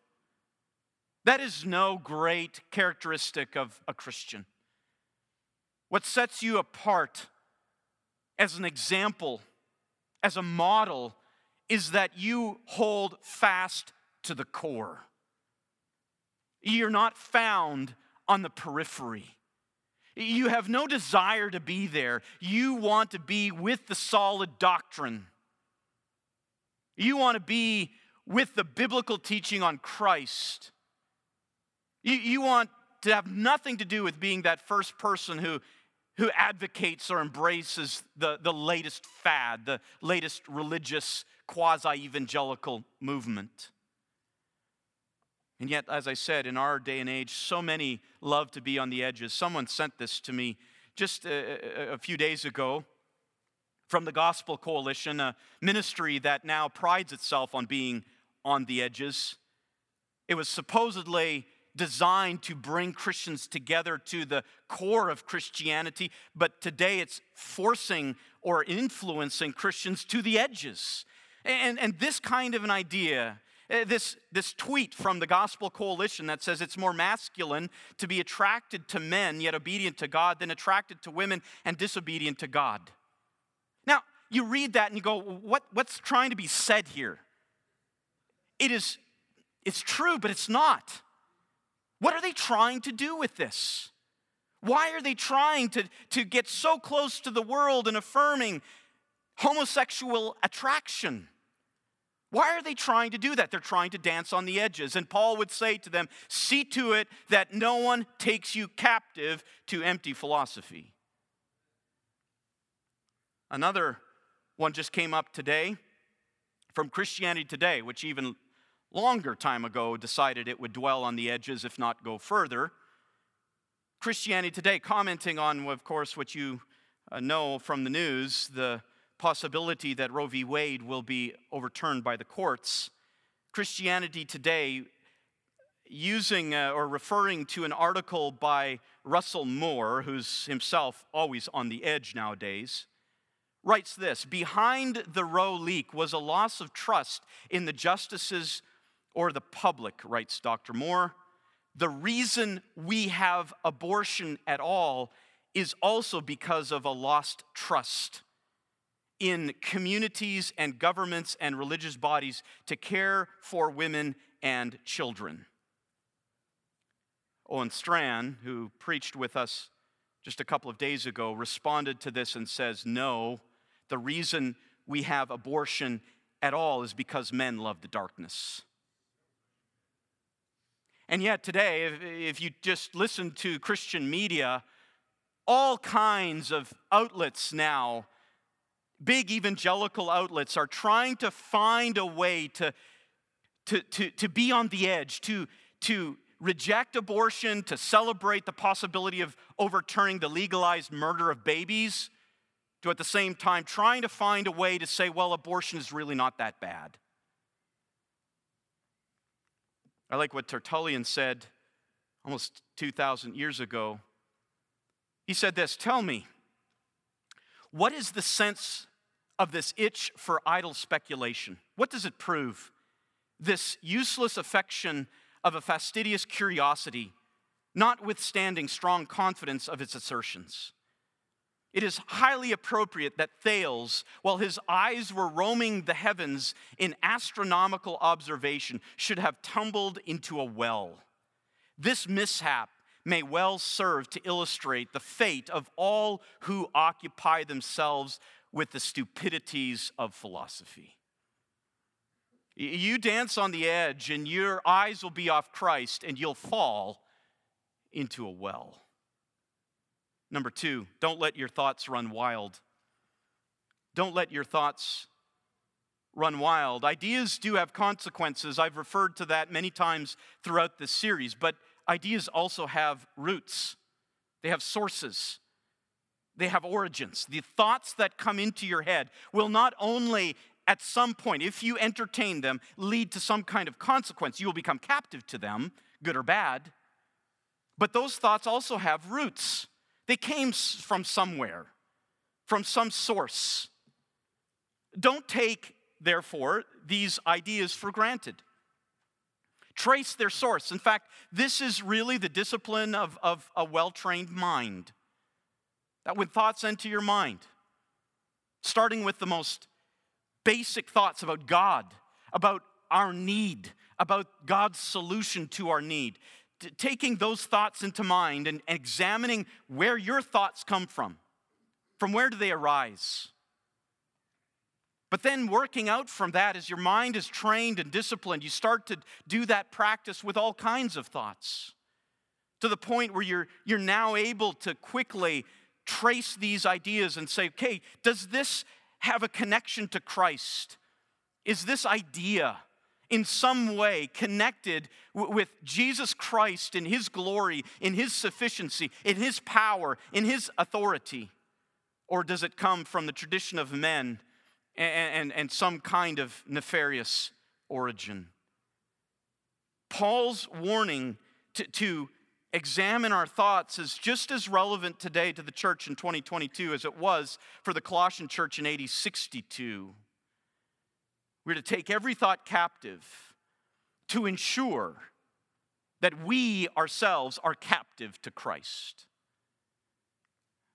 Speaker 1: That is no great characteristic of a Christian. What sets you apart as an example, as a model, is that you hold fast to the core. You're not found on the periphery. You have no desire to be there. You want to be with the solid doctrine. You want to be with the biblical teaching on Christ. You, you want to have nothing to do with being that first person who, who advocates or embraces the, the latest fad, the latest religious quasi evangelical movement. And yet, as I said, in our day and age, so many love to be on the edges. Someone sent this to me just a, a, few days ago from the Gospel Coalition, a ministry that now prides itself on being on the edges. It was supposedly designed to bring Christians together to the core of Christianity, but today it's forcing or influencing Christians to the edges. And, and this kind of an idea, Eh, this, this tweet from the Gospel Coalition that says it's more masculine to be attracted to men yet obedient to God than attracted to women and disobedient to God. Now, you read that and you go, what, what's trying to be said here? It is, it's true, but it's not. What are they trying to do with this? Why are they trying to, to get so close to the world and affirming homosexual attraction? Why are they trying to do that? They're trying to dance on the edges. And Paul would say to them, See to it that no one takes you captive to empty philosophy. Another one just came up today from Christianity Today, which even longer time ago decided it would dwell on the edges, if not go further. Christianity Today, commenting on, of course, what you uh, know from the news, the possibility that Roe v. Wade will be overturned by the courts. Christianity Today, using uh, or referring to an article by Russell Moore, who's himself always on the edge nowadays, writes this Behind the Roe leak was a loss of trust in the justices or the public, writes Dr. Moore. The reason we have abortion at all is also because of a lost trust in communities and governments and religious bodies to care for women and children. Owen Strachan, who preached with us just a couple of days ago, responded to this and says, No, the reason we have abortion at all is because men love the darkness. And yet, today, if you just listen to Christian media, all kinds of outlets now big evangelical outlets are trying to find a way to, to, to, to be on the edge, to, to reject abortion, to celebrate the possibility of overturning the legalized murder of babies, to at the same time trying to find a way to say, well, abortion is really not that bad. I like what Tertullian said almost 2,000 years ago. He said this Tell me, what is the sense of this itch for idle speculation? What does it prove? This useless affection of a fastidious curiosity, notwithstanding strong confidence of its assertions. It is highly appropriate that Thales, while his eyes were roaming the heavens in astronomical observation, should have tumbled into a well. This mishap may well serve to illustrate the fate of all who occupy themselves with the stupidities of philosophy. You dance on the edge, and your eyes will be off Christ, and you'll fall into a well. Number two, don't let your thoughts run wild. Don't let your thoughts run wild. Ideas do have consequences. I've referred to that many times throughout this series, but ideas also have roots, they have sources, they have origins. The thoughts that come into your head will not only at some point, if you entertain them, lead to some kind of consequence. You will become captive to them, good or bad. But those thoughts also have roots. They came from somewhere, from some source. Don't take, therefore, these ideas for granted. Trace their source. In fact, this is really the discipline of, of a well trained mind. That when thoughts enter your mind, starting with the most basic thoughts about God, about our need, about God's solution to our need, taking those thoughts into mind and examining where your thoughts come from. From where do they arise? But then working out from that, as your mind is trained and disciplined, you start to do that practice with all kinds of thoughts to the point where you're, you're now able to quickly trace these ideas and say, okay, does this have a connection to Christ? Is this idea in some way connected w- with Jesus Christ in His glory, in His sufficiency, in His power, in His authority? Or does it come from the tradition of men? and, and, and some kind of nefarious origin. Paul's warning to, to examine our thoughts is just as relevant today to the church in 2022 as it was for the Colossian church in AD 62. We're to take every thought captive to ensure that we ourselves are captive to Christ.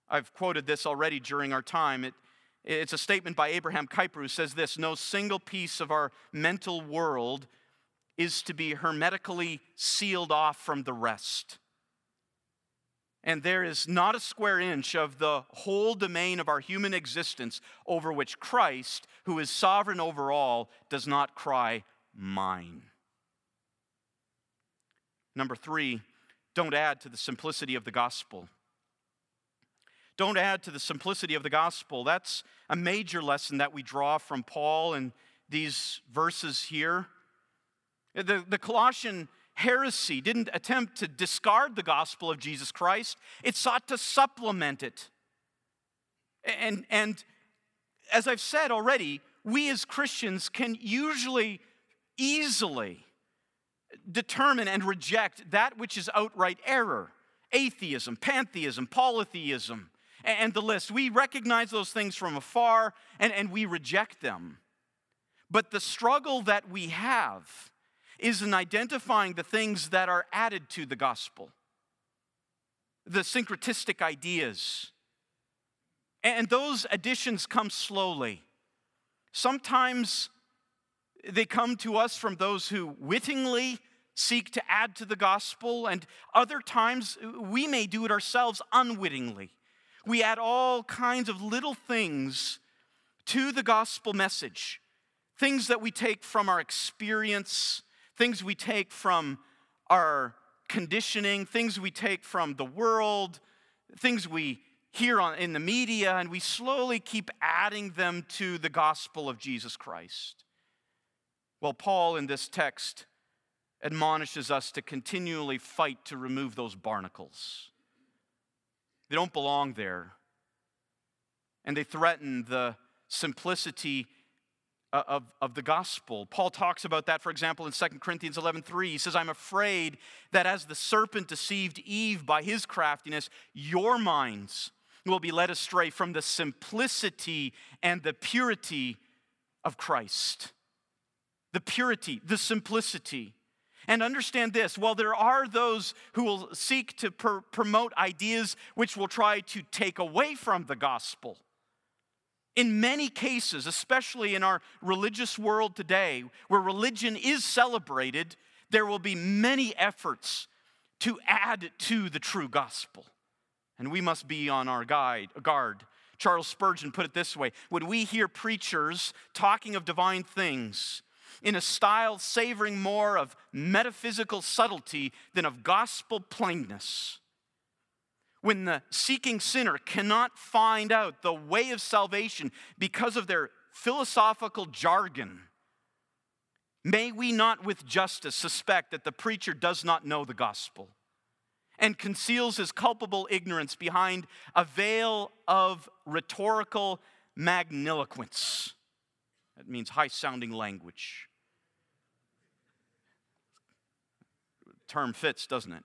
Speaker 1: I've quoted this already during our time. It, it's a statement by Abraham Kuyper who says this No single piece of our mental world is to be hermetically sealed off from the rest. And there is not a square inch of the whole domain of our human existence over which Christ, who is sovereign over all, does not cry, Mine. Number three, don't add to the simplicity of the gospel. Don't add to the simplicity of the gospel. That's a major lesson that we draw from Paul in these verses here. The, the Colossian heresy didn't attempt to discard the gospel of Jesus Christ, it sought to supplement it. And, and as I've said already, we as Christians can usually easily determine and reject that which is outright error atheism, pantheism, polytheism, and the list. We recognize those things from afar and, and we reject them. But the struggle that we have is in identifying the things that are added to the gospel, the syncretistic ideas. And those additions come slowly. Sometimes they come to us from those who wittingly seek to add to the gospel, and other times we may do it ourselves unwittingly. We add all kinds of little things to the gospel message things that we take from our experience, things we take from our conditioning, things we take from the world, things we hear on, in the media, and we slowly keep adding them to the gospel of Jesus Christ. Well, Paul in this text admonishes us to continually fight to remove those barnacles. They don't belong there. And they threaten the simplicity Uh, of, of the gospel. Paul talks about that, for example, in 2 Corinthians 11:3. He says, I'm afraid that as the serpent deceived Eve by his craftiness, your minds will be led astray from the simplicity and the purity of Christ. The purity, the simplicity. And understand this while there are those who will seek to pr- promote ideas which will try to take away from the gospel, in many cases, especially in our religious world today, where religion is celebrated, there will be many efforts to add to the true gospel. And we must be on our guide, guard. Charles Spurgeon put it this way When we hear preachers talking of divine things, in a style savoring more of metaphysical subtlety than of gospel plainness. When the seeking sinner cannot find out the way of salvation because of their philosophical jargon, may we not with justice suspect that the preacher does not know the gospel and conceals his culpable ignorance behind a veil of rhetorical magniloquence. That means high sounding language. term fits, doesn't it?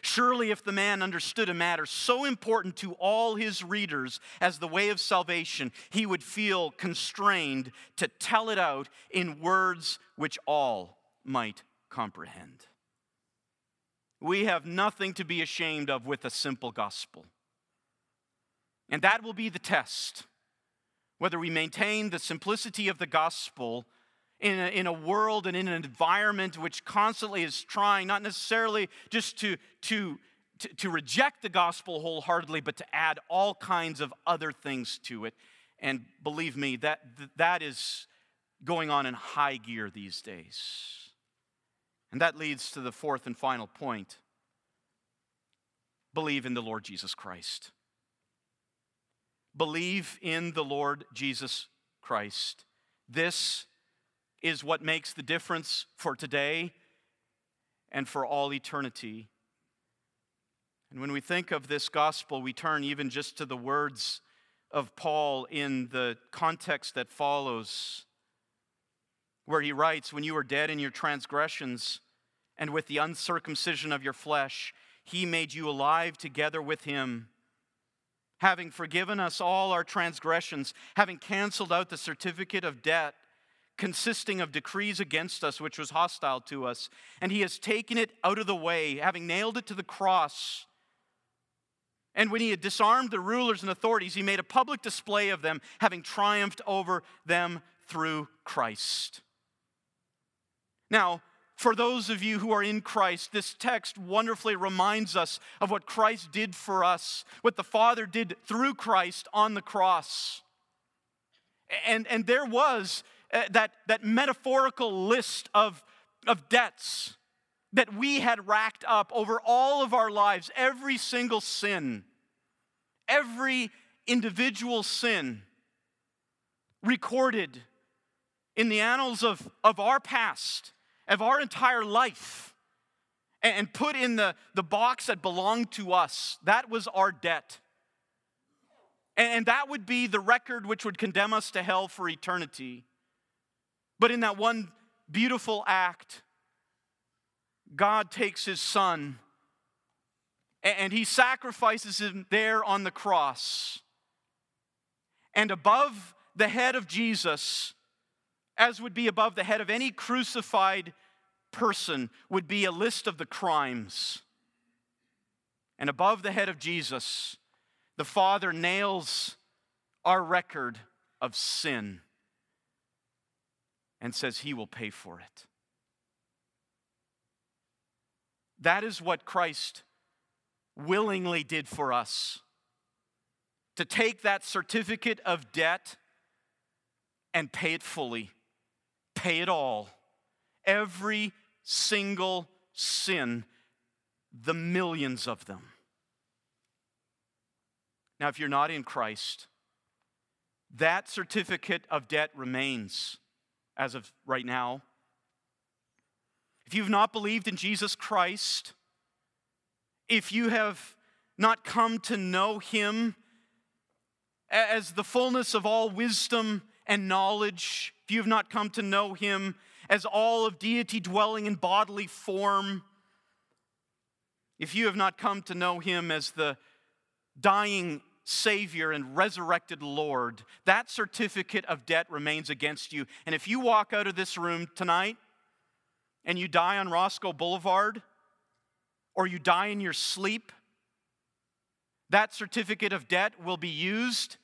Speaker 1: Surely, if the man understood a matter so important to all his readers as the way of salvation, he would feel constrained to tell it out in words which all might comprehend. We have nothing to be ashamed of with a simple gospel. And that will be the test whether we maintain the simplicity of the gospel in a, in a world and in an environment which constantly is trying not necessarily just to, to, to, to reject the gospel wholeheartedly, but to add all kinds of other things to it. And believe me, that, that is going on in high gear these days. And that leads to the fourth and final point believe in the Lord Jesus Christ. Believe in the Lord Jesus Christ. This is what makes the difference for today and for all eternity. And when we think of this gospel, we turn even just to the words of Paul in the context that follows, where he writes, When you were dead in your transgressions and with the uncircumcision of your flesh, he made you alive together with him having forgiven us all our transgressions, having canceled out the certificate of debt consisting of decrees against us, which was hostile to us. And he has taken it out of the way, having nailed it to the cross. And when he had disarmed the rulers and authorities, he made a public display of them, having triumphed over them through Christ. Now, for those of you who are in Christ, this text wonderfully reminds us of what Christ did for us, what the Father did through Christ on the cross. And, and there was uh, that, that metaphorical list of, of debts that we had racked up over all of our lives, every single sin, every individual sin recorded in the annals of, of our past, of our entire life, and put in the, the box that belonged to us. That was our debt. And that would be the record which would condemn us to hell for eternity. But in that one beautiful act, God takes his son and he sacrifices him there on the cross. And above the head of Jesus, as would be above the head of any crucified person, would be a list of the crimes. And above the head of Jesus, the Father nails our record of sin and says he will pay for it. That is what Christ willingly did for us to take that certificate of debt and pay it fully, pay it all. Every single sin, the millions of them. Now, if you're not in Christ, that certificate of debt remains as of right now. If you've not believed in Jesus Christ, if you have not come to know Him as the fullness of all wisdom and knowledge, if you have not come to know Him as all of deity dwelling in bodily form, if you have not come to know Him as the dying Savior and resurrected Lord, that certificate of debt remains against you. And if you walk out of this room tonight and you die on Roscoe Boulevard, or you die in your sleep, that certificate of debt will be used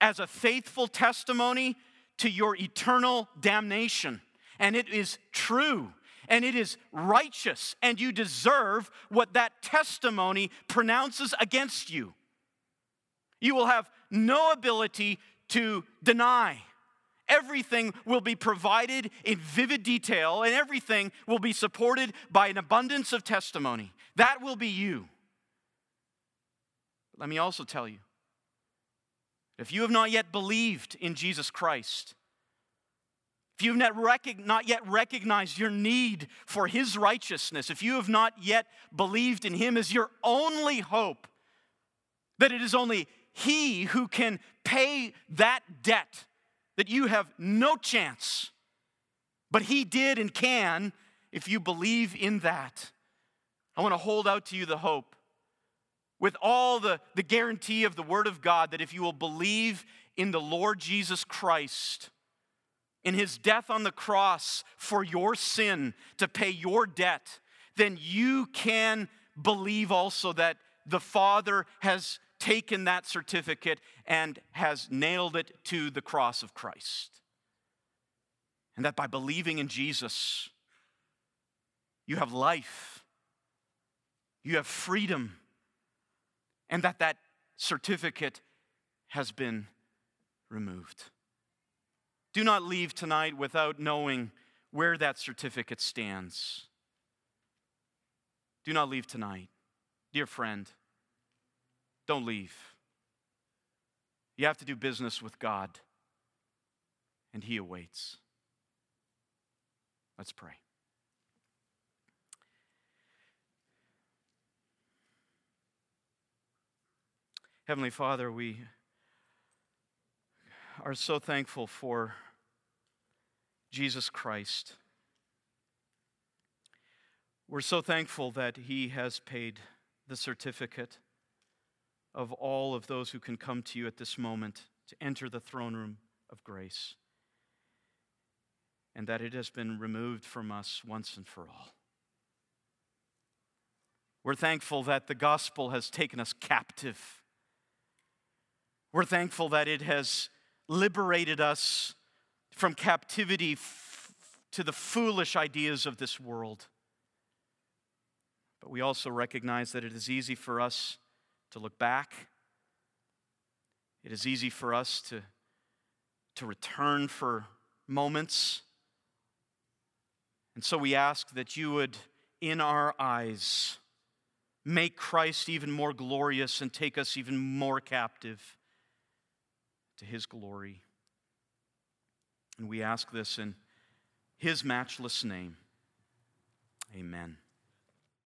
Speaker 1: as a faithful testimony to your eternal damnation. And it is true and it is righteous, and you deserve what that testimony pronounces against you. You will have no ability to deny. Everything will be provided in vivid detail, and everything will be supported by an abundance of testimony. That will be you. Let me also tell you if you have not yet believed in Jesus Christ, if you have not, rec- not yet recognized your need for His righteousness, if you have not yet believed in Him as your only hope, that it is only he who can pay that debt that you have no chance, but He did and can if you believe in that. I want to hold out to you the hope with all the, the guarantee of the Word of God that if you will believe in the Lord Jesus Christ, in his death on the cross for your sin to pay your debt, then you can believe also that the Father has taken that certificate and has nailed it to the cross of Christ. And that by believing in Jesus, you have life, you have freedom, and that that certificate has been removed. Do not leave tonight without knowing where that certificate stands. Do not leave tonight. Dear friend, don't leave. You have to do business with God, and He awaits. Let's pray. Heavenly Father, we are so thankful for Jesus Christ. We're so thankful that He has paid the certificate of all of those who can come to you at this moment to enter the throne room of grace, and that it has been removed from us once and for all. We're thankful that the gospel has taken us captive. We're thankful that it has liberated us from captivity f- to the foolish ideas of this world. But we also recognize that it is easy for us to look back. It is easy for us to, to return for moments. And so we ask that you would, in our eyes, make Christ even more glorious and take us even more captive to his glory. And we ask this in his matchless name. Amen.